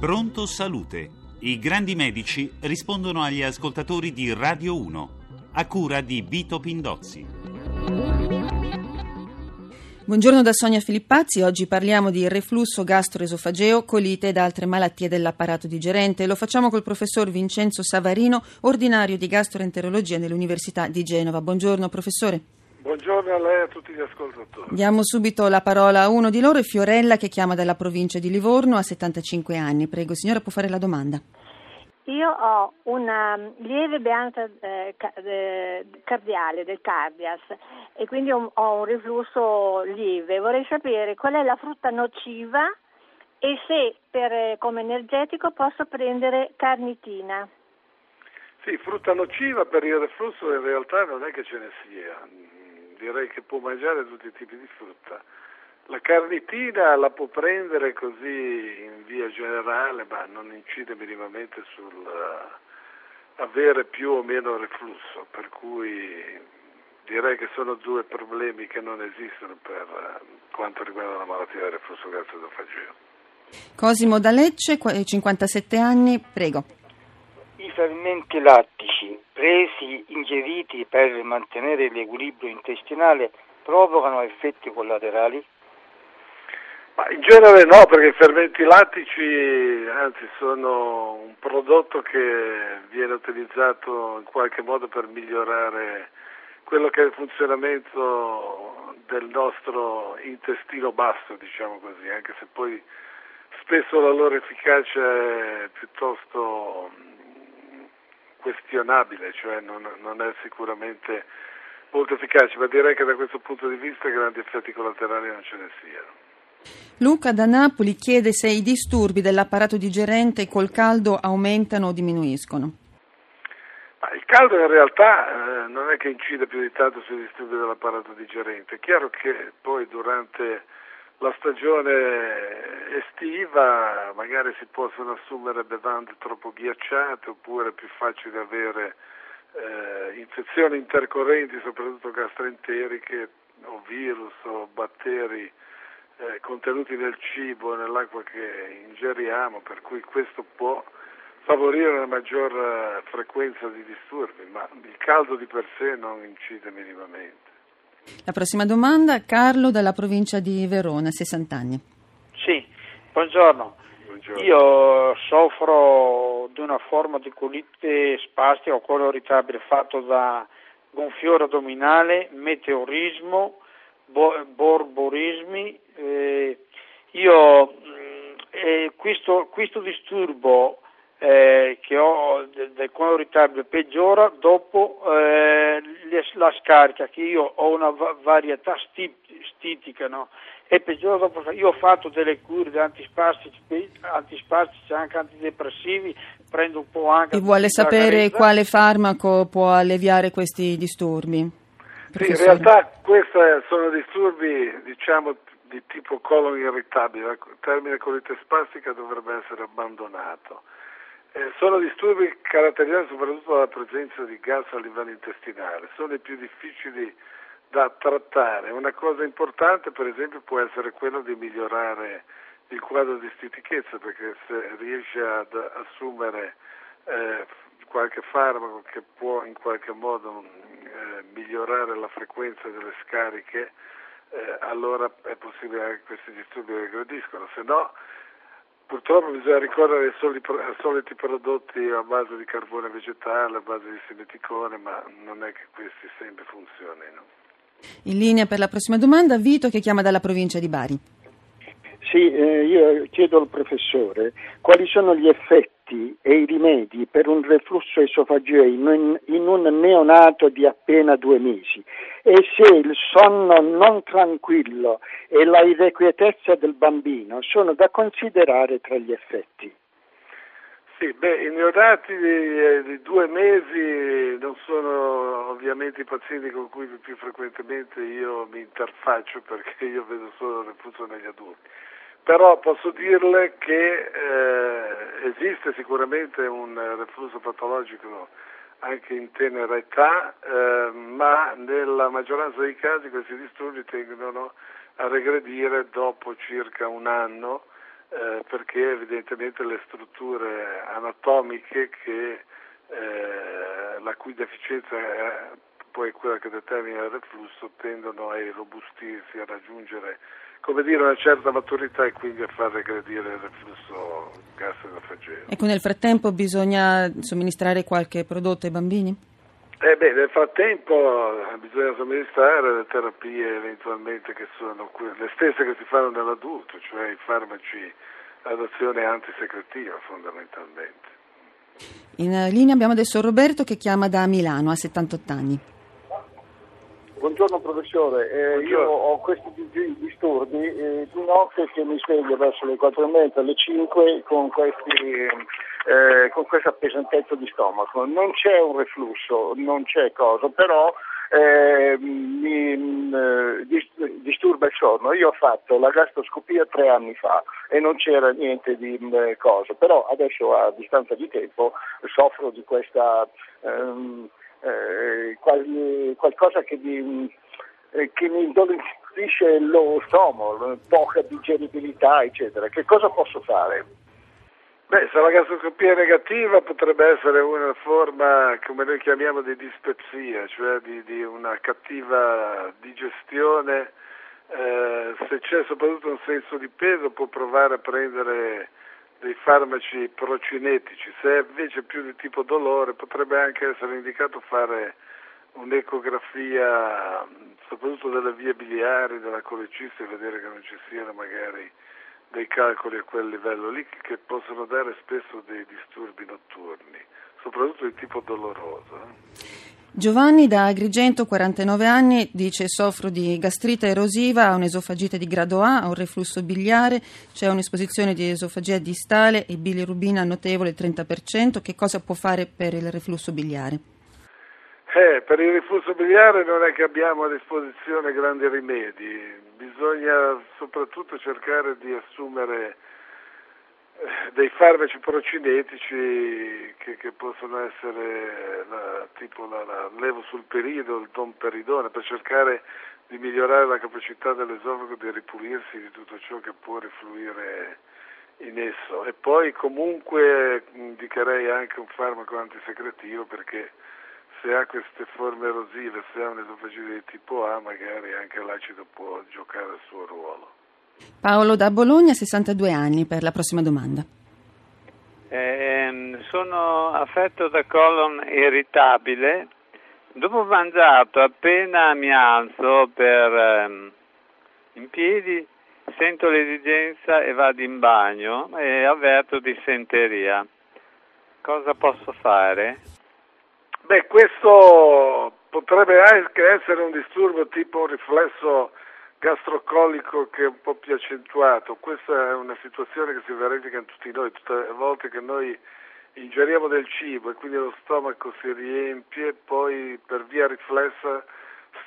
Pronto Salute. I grandi medici rispondono agli ascoltatori di Radio 1, a cura di Vito Pindozzi. Buongiorno da Sonia Filippazzi, oggi parliamo di reflusso gastroesofageo, colite ed altre malattie dell'apparato digerente. Lo facciamo col professor Vincenzo Savarino, ordinario di gastroenterologia nell'Università di Genova. Buongiorno professore. Buongiorno a lei e a tutti gli ascoltatori. Diamo subito la parola a uno di loro, è Fiorella che chiama dalla provincia di Livorno, ha 75 anni. Prego, signora, può fare la domanda. Io ho una lieve beata eh, eh, cardiale del cardias e quindi ho, ho un reflusso lieve. Vorrei sapere qual è la frutta nociva e se per, come energetico posso prendere carnitina. Sì, frutta nociva per il reflusso in realtà non è che ce ne sia direi che può mangiare tutti i tipi di frutta. La carnitina la può prendere così in via generale, ma non incide minimamente sul uh, avere più o meno reflusso, per cui direi che sono due problemi che non esistono per uh, quanto riguarda la malattia del reflusso gastroesofageo. Cosimo da Lecce, 57 anni, prego. I fermenti lattici presi ingeriti per mantenere l'equilibrio intestinale provocano effetti collaterali? Ma in genere no, perché i fermenti lattici anzi sono un prodotto che viene utilizzato in qualche modo per migliorare quello che è il funzionamento del nostro intestino basso, diciamo così, anche se poi spesso la loro efficacia è piuttosto questionabile, cioè non, non, è sicuramente molto efficace, ma direi che da questo punto di vista grandi effetti collaterali non ce ne siano. Luca da Napoli chiede se i disturbi dell'apparato digerente col caldo aumentano o diminuiscono. Ma il caldo in realtà eh, non è che incide più di tanto sui disturbi dell'apparato digerente, è chiaro che poi durante la stagione estiva magari si possono assumere bevande troppo ghiacciate oppure è più facile avere eh, infezioni intercorrenti, soprattutto gastroenteriche o virus o batteri eh, contenuti nel cibo, nell'acqua che ingeriamo, per cui questo può favorire una maggior eh, frequenza di disturbi, ma il caldo di per sé non incide minimamente. La prossima domanda, Carlo dalla provincia di Verona, 60 anni. Sì, buongiorno. buongiorno. Io soffro di una forma di colite spastica o collo irritabile fatto da gonfiore addominale, meteorismo, bo- borborismi. Eh, io mm, eh, questo, questo disturbo eh, che ho del, del collo irritabile peggiora dopo eh, la scarica, che io ho una va- varietà sti- stitica, no? e peggiora dopo. Io ho fatto delle cure di antispastici, antispastici anche antidepressivi, prendo un po' anche. E vuole sapere quale farmaco può alleviare questi disturbi? Sì, in realtà questi sono disturbi, diciamo, di tipo colon irritabile. Il termine colite spastica dovrebbe essere abbandonato. Eh, sono disturbi caratterizzati soprattutto dalla presenza di gas a livello intestinale, sono i più difficili da trattare. Una cosa importante per esempio può essere quella di migliorare il quadro di stitichezza perché se riesce ad assumere eh, qualche farmaco che può in qualche modo eh, migliorare la frequenza delle scariche, eh, allora è possibile che questi disturbi regrediscono, se no Purtroppo bisogna ricorrere ai, soli, ai soliti prodotti a base di carbone vegetale, a base di simeticone, ma non è che questi sempre funzionino. In linea per la prossima domanda, Vito che chiama dalla provincia di Bari. Sì, eh, io chiedo al professore quali sono gli effetti e i rimedi per un reflusso esofageo in, in un neonato di appena due mesi e se il sonno non tranquillo e la irrequietezza del bambino sono da considerare tra gli effetti. Sì, beh, i neonati di, eh, di, due mesi non sono ovviamente i pazienti con cui più frequentemente io mi interfaccio perché io vedo solo il reflusso negli adulti però posso dirle che eh, esiste sicuramente un reflusso patologico anche in tenera età, eh, ma nella maggioranza dei casi questi disturbi tendono a regredire dopo circa un anno eh, perché evidentemente le strutture anatomiche che, eh, la cui deficienza è poi quella che determina il reflusso tendono a irrobustirsi, a raggiungere come dire, una certa maturità e quindi a far regredire il reflusso gastroesofageo. Ecco, nel frattempo bisogna somministrare qualche prodotto ai bambini? Eh beh, nel frattempo eh, bisogna somministrare le terapie eventualmente che sono le stesse che si fanno nell'adulto, cioè i farmaci ad azione antisecretiva fondamentalmente. In linea abbiamo adesso Roberto che chiama da Milano, ha 78 anni. Buongiorno professore, eh, Buongiorno. io ho questi disturbi eh, di notte che mi sveglio verso le 4 e mezza, alle 5 con, questi, eh, con questa pesantezza di stomaco. Non c'è un reflusso, non c'è cosa, però eh, mi mm, eh, disturba il sonno. Io ho fatto la gastroscopia tre anni fa e non c'era niente di mm, cosa, però adesso a distanza di tempo soffro di questa... Qual, qualcosa che mi, eh, che mi indolenzisce lo stomaco, poca digeribilità, eccetera. Che cosa posso fare? Beh, se la gastroscopia è negativa potrebbe essere una forma, come noi chiamiamo, di dispepsia, cioè di, di una cattiva digestione. Eh, se c'è soprattutto un senso di peso può provare a prendere dei farmaci procinetici, se è invece più di tipo dolore potrebbe anche essere indicato fare un'ecografia soprattutto delle vie biliari, della colecista e vedere che non ci siano magari dei calcoli a quel livello lì che possono dare spesso dei disturbi notturni, soprattutto di tipo doloroso. Eh. Giovanni da Agrigento, 49 anni, dice soffro di gastrite erosiva, ha un'esofagite di grado A, ha un reflusso biliare, c'è un'esposizione di esofagia distale e bilirubina notevole, il 30%. Che cosa può fare per il reflusso biliare? Eh, per il reflusso biliare non è che abbiamo a disposizione grandi rimedi, bisogna soprattutto cercare di assumere dei farmaci procinetici che, che possono essere la, tipo la, la levo sul perido, il domperidone, per cercare di migliorare la capacità dell'esofago di ripulirsi di tutto ciò che può rifluire in esso. E poi comunque indicherei anche un farmaco antisecretivo perché se ha queste forme erosive, se ha un'esofagite di tipo A, magari anche l'acido può giocare il suo ruolo. Paolo da Bologna, 62 anni, per la prossima domanda. Eh, sono affetto da colon irritabile. Dopo mangiato, appena mi alzo per, ehm, in piedi, sento l'esigenza e vado in bagno e avverto dissenteria. Cosa posso fare? Beh, questo potrebbe anche essere un disturbo tipo un riflesso gastrocolico che è un po' più accentuato. Questa è una situazione che si verifica in tutti noi, tutte le volte che noi ingeriamo del cibo e quindi lo stomaco si riempie, poi per via riflessa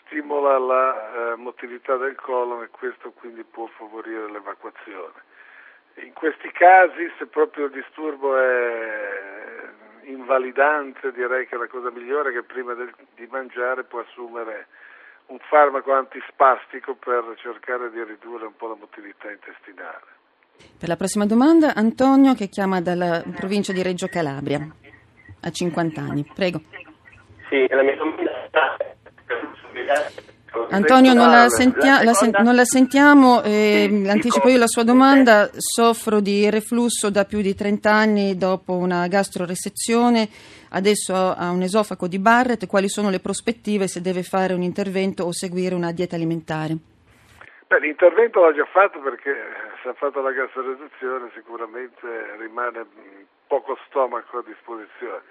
stimola la eh, motilità del colon e questo quindi può favorire l'evacuazione. In questi casi, se proprio il disturbo è invalidante, direi che la cosa migliore è che prima del, di mangiare può assumere un farmaco antispastico per cercare di ridurre un po' la motilità intestinale. Per la prossima domanda, Antonio che chiama dalla provincia di Reggio Calabria, a 50 anni. Prego. Sì, la mia domanda Antonio, non la, sentia- la sen- non la sentiamo, eh, anticipo io la sua domanda. Soffro di reflusso da più di 30 anni dopo una gastroresezione, adesso ha un esofago di Barrett. Quali sono le prospettive se deve fare un intervento o seguire una dieta alimentare? Beh, l'intervento l'ha già fatto perché se ha fatto la gastroresezione sicuramente rimane poco stomaco a disposizione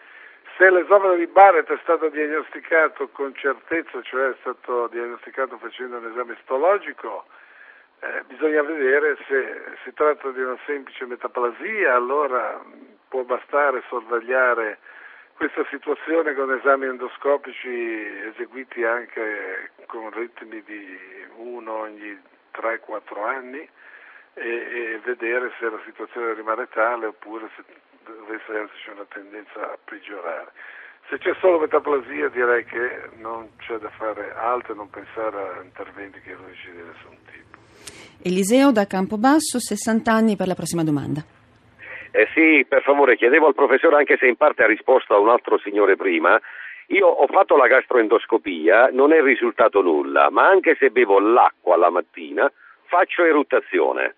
se l'esofago di Barrett è stato diagnosticato con certezza, cioè è stato diagnosticato facendo un esame istologico, eh, bisogna vedere se si tratta di una semplice metaplasia, allora può bastare sorvegliare questa situazione con esami endoscopici eseguiti anche con ritmi di uno ogni 3-4 anni e, e vedere se la situazione rimane tale oppure se dovesse esserci una tendenza a peggiorare. Se c'è solo metaplasia direi che non c'è da fare altro e non pensare a interventi chirurgici di nessun tipo. Eliseo da Campobasso, 60 anni per la prossima domanda. Eh sì, per favore, chiedevo al professore, anche se in parte ha risposto a un altro signore prima, io ho fatto la gastroendoscopia, non è risultato nulla, ma anche se bevo l'acqua la mattina faccio eruttazione.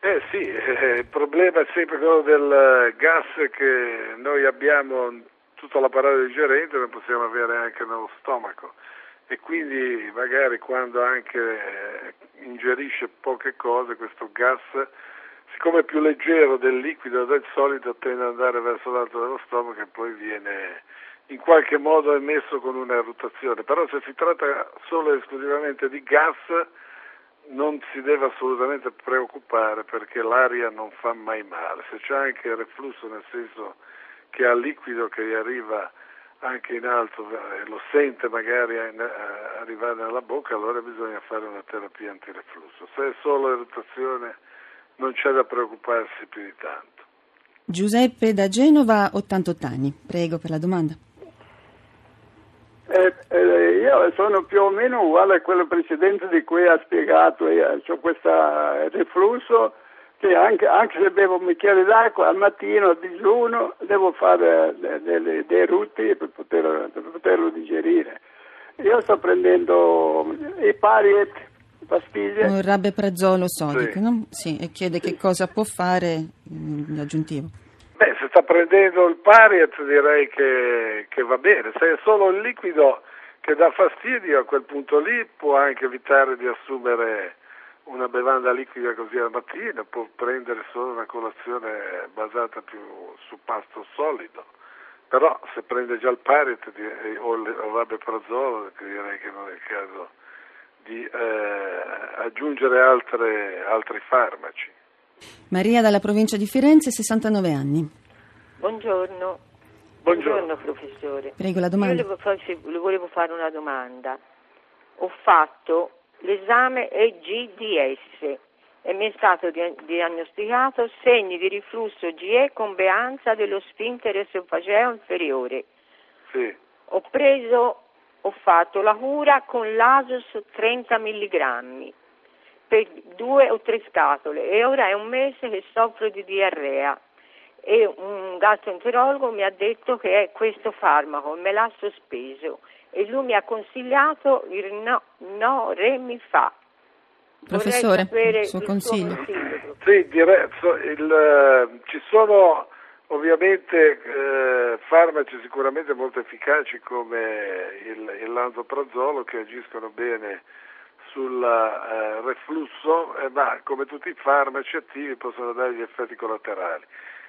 Eh sì, eh, il problema è sempre quello del gas che noi abbiamo tutto l'apparato digerente, lo possiamo avere anche nello stomaco. E quindi magari quando anche eh, ingerisce poche cose questo gas siccome è più leggero del liquido del solido tende ad andare verso l'alto dello stomaco e poi viene in qualche modo emesso con una rotazione, però se si tratta solo e esclusivamente di gas non si deve assolutamente preoccupare perché l'aria non fa mai male, se c'è anche reflusso nel senso che ha liquido che gli arriva anche in alto e lo sente magari arrivare nella bocca, allora bisogna fare una terapia antireflusso. Se è solo eruttazione non c'è da preoccuparsi più di tanto. Giuseppe da Genova, 88 anni. Prego per la domanda. Eh, eh, io sono più o meno uguale a quello precedente di cui ha spiegato. Io ho questo reflusso che anche, anche, se bevo un bicchiere d'acqua al mattino a digiuno devo fare dei, dei rutti per, poter, per poterlo digerire. Io sto prendendo i pariet, pastiglie. Un rabeprazolo sodico, sì. no? Sì, e chiede sì. che cosa può fare mm, aggiuntivo. Sta prendendo il pariet direi che, che va bene, se è solo il liquido che dà fastidio a quel punto lì può anche evitare di assumere una bevanda liquida così al mattino, può prendere solo una colazione basata più su pasto solido. Però se prende già il Parit o il rabeprazolo direi che non è il caso di eh, aggiungere altre, altri farmaci. Maria dalla provincia di Firenze, 69 anni. Buongiorno. Buongiorno. Buongiorno professore. Prego la domanda. Io le volevo fare una domanda. Ho fatto l'esame EGDS e mi è stato diagnosticato segni di riflusso GE con beanza dello sfintere esofageo inferiore. Sì. Ho preso, ho fatto la cura con l'Asus 30 mg per due o tre scatole e ora è un mese che soffro di diarrea e un gastroenterologo mi ha detto che è questo farmaco, me l'ha sospeso e lui mi ha consigliato il no, no re mi fa. Professore, il suo consiglio. consiglio sì, dire, il, eh, ci sono ovviamente eh, farmaci sicuramente molto efficaci come il, il lanzoprazolo che agiscono bene sul eh, reflusso, eh, ma come tutti i farmaci attivi possono dare gli effetti collaterali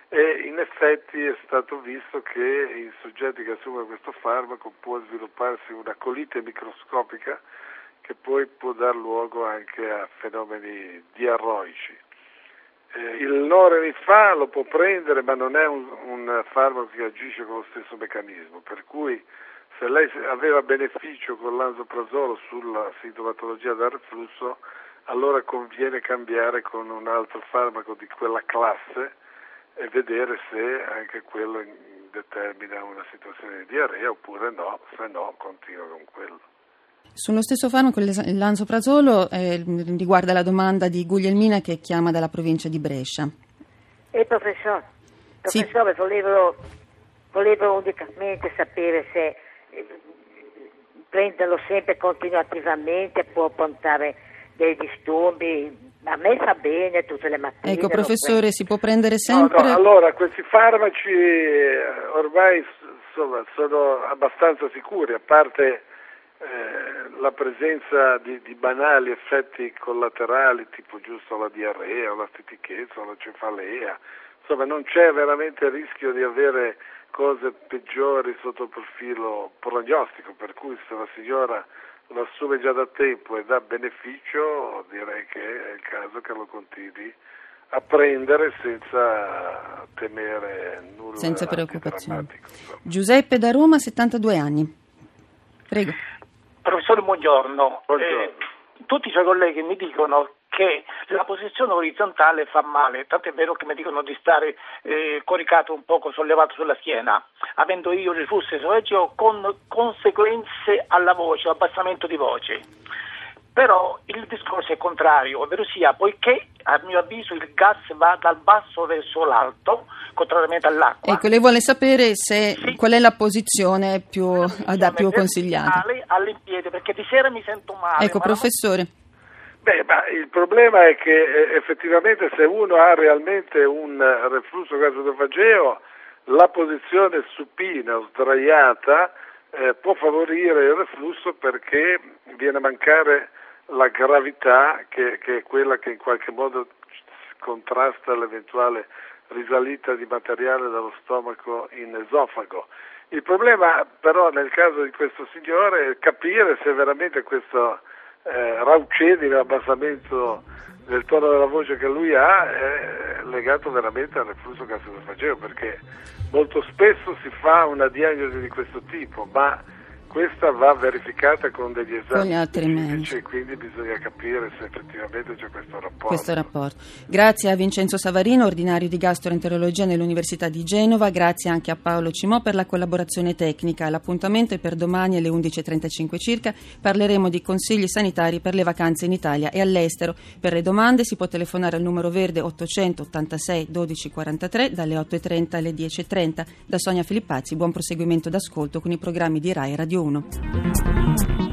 e in effetti è stato visto che in soggetti che assumono questo farmaco può svilupparsi una colite microscopica che poi può dar luogo anche a fenomeni diarroici. Eh, il Noremifà lo può prendere ma non è un, un farmaco che agisce con lo stesso meccanismo, per cui se lei aveva beneficio con l'anzoprazolo sulla sintomatologia del reflusso, allora conviene cambiare con un altro farmaco di quella classe e vedere se anche quello determina una situazione di diarrea oppure no, se no continua con quello. Sullo stesso farmaco l'anzoprazolo eh, riguarda la domanda di Guglielmina che chiama dalla provincia di Brescia. E professor, professore, sì. volevo, volevo unicamente sapere se eh, prenderlo sempre continuativamente può portare dei disturbi a me fa bene tutte le mattine. Ecco, professore, si può prendere sempre. No, no, allora, questi farmaci eh, ormai insomma, sono abbastanza sicuri, a parte eh, la presenza di, di, banali effetti collaterali, tipo giusto la diarrea, la stitichezza, la cefalea. Insomma, non c'è veramente il rischio di avere cose peggiori sotto il profilo prognostico, per cui se la signora lo assume già da tempo e dà beneficio, direi che è il caso che lo continui a prendere senza temere nulla. Senza preoccupazioni. Giuseppe da Roma, 72 anni. Prego. Professore, buongiorno. buongiorno. Eh, tutti i suoi colleghi mi dicono che la posizione orizzontale fa male, tanto è vero che mi dicono di stare eh, coricato un poco sollevato sulla schiena, avendo io riflusso esofageo con conseguenze alla voce, abbassamento di voce. Però il discorso è contrario, ovvero sia, poiché a mio avviso il gas va dal basso verso l'alto, contrariamente all'acqua. Ecco, lei vuole sapere se, sì. qual è la posizione più, la più consigliata. All'impiede, perché di sera mi sento male. Ecco, professore. Beh, ma il problema è che eh, effettivamente se uno ha realmente un reflusso gasodofageo, la posizione supina o sdraiata eh, può favorire il reflusso perché viene a mancare la gravità che, che, è quella che in qualche modo contrasta l'eventuale risalita di materiale dallo stomaco in esofago. Il problema però nel caso di questo signore è capire se veramente questo eh, raucedine, abbassamento del tono della voce che lui ha è legato veramente al reflusso gasofageo perché molto spesso si fa una diagnosi di questo tipo, ma questa va verificata con degli esami medici e quindi bisogna capire se effettivamente c'è questo rapporto. questo rapporto. Grazie a Vincenzo Savarino, ordinario di gastroenterologia nell'Università di Genova, grazie anche a Paolo Cimò per la collaborazione tecnica. L'appuntamento è per domani alle 11.35 circa. Parleremo di consigli sanitari per le vacanze in Italia e all'estero. Per le domande si può telefonare al numero verde 886 12 43 dalle 8.30 alle 10.30. Da Sonia Filippazzi, buon proseguimento d'ascolto con i programmi di RAI Radio 1.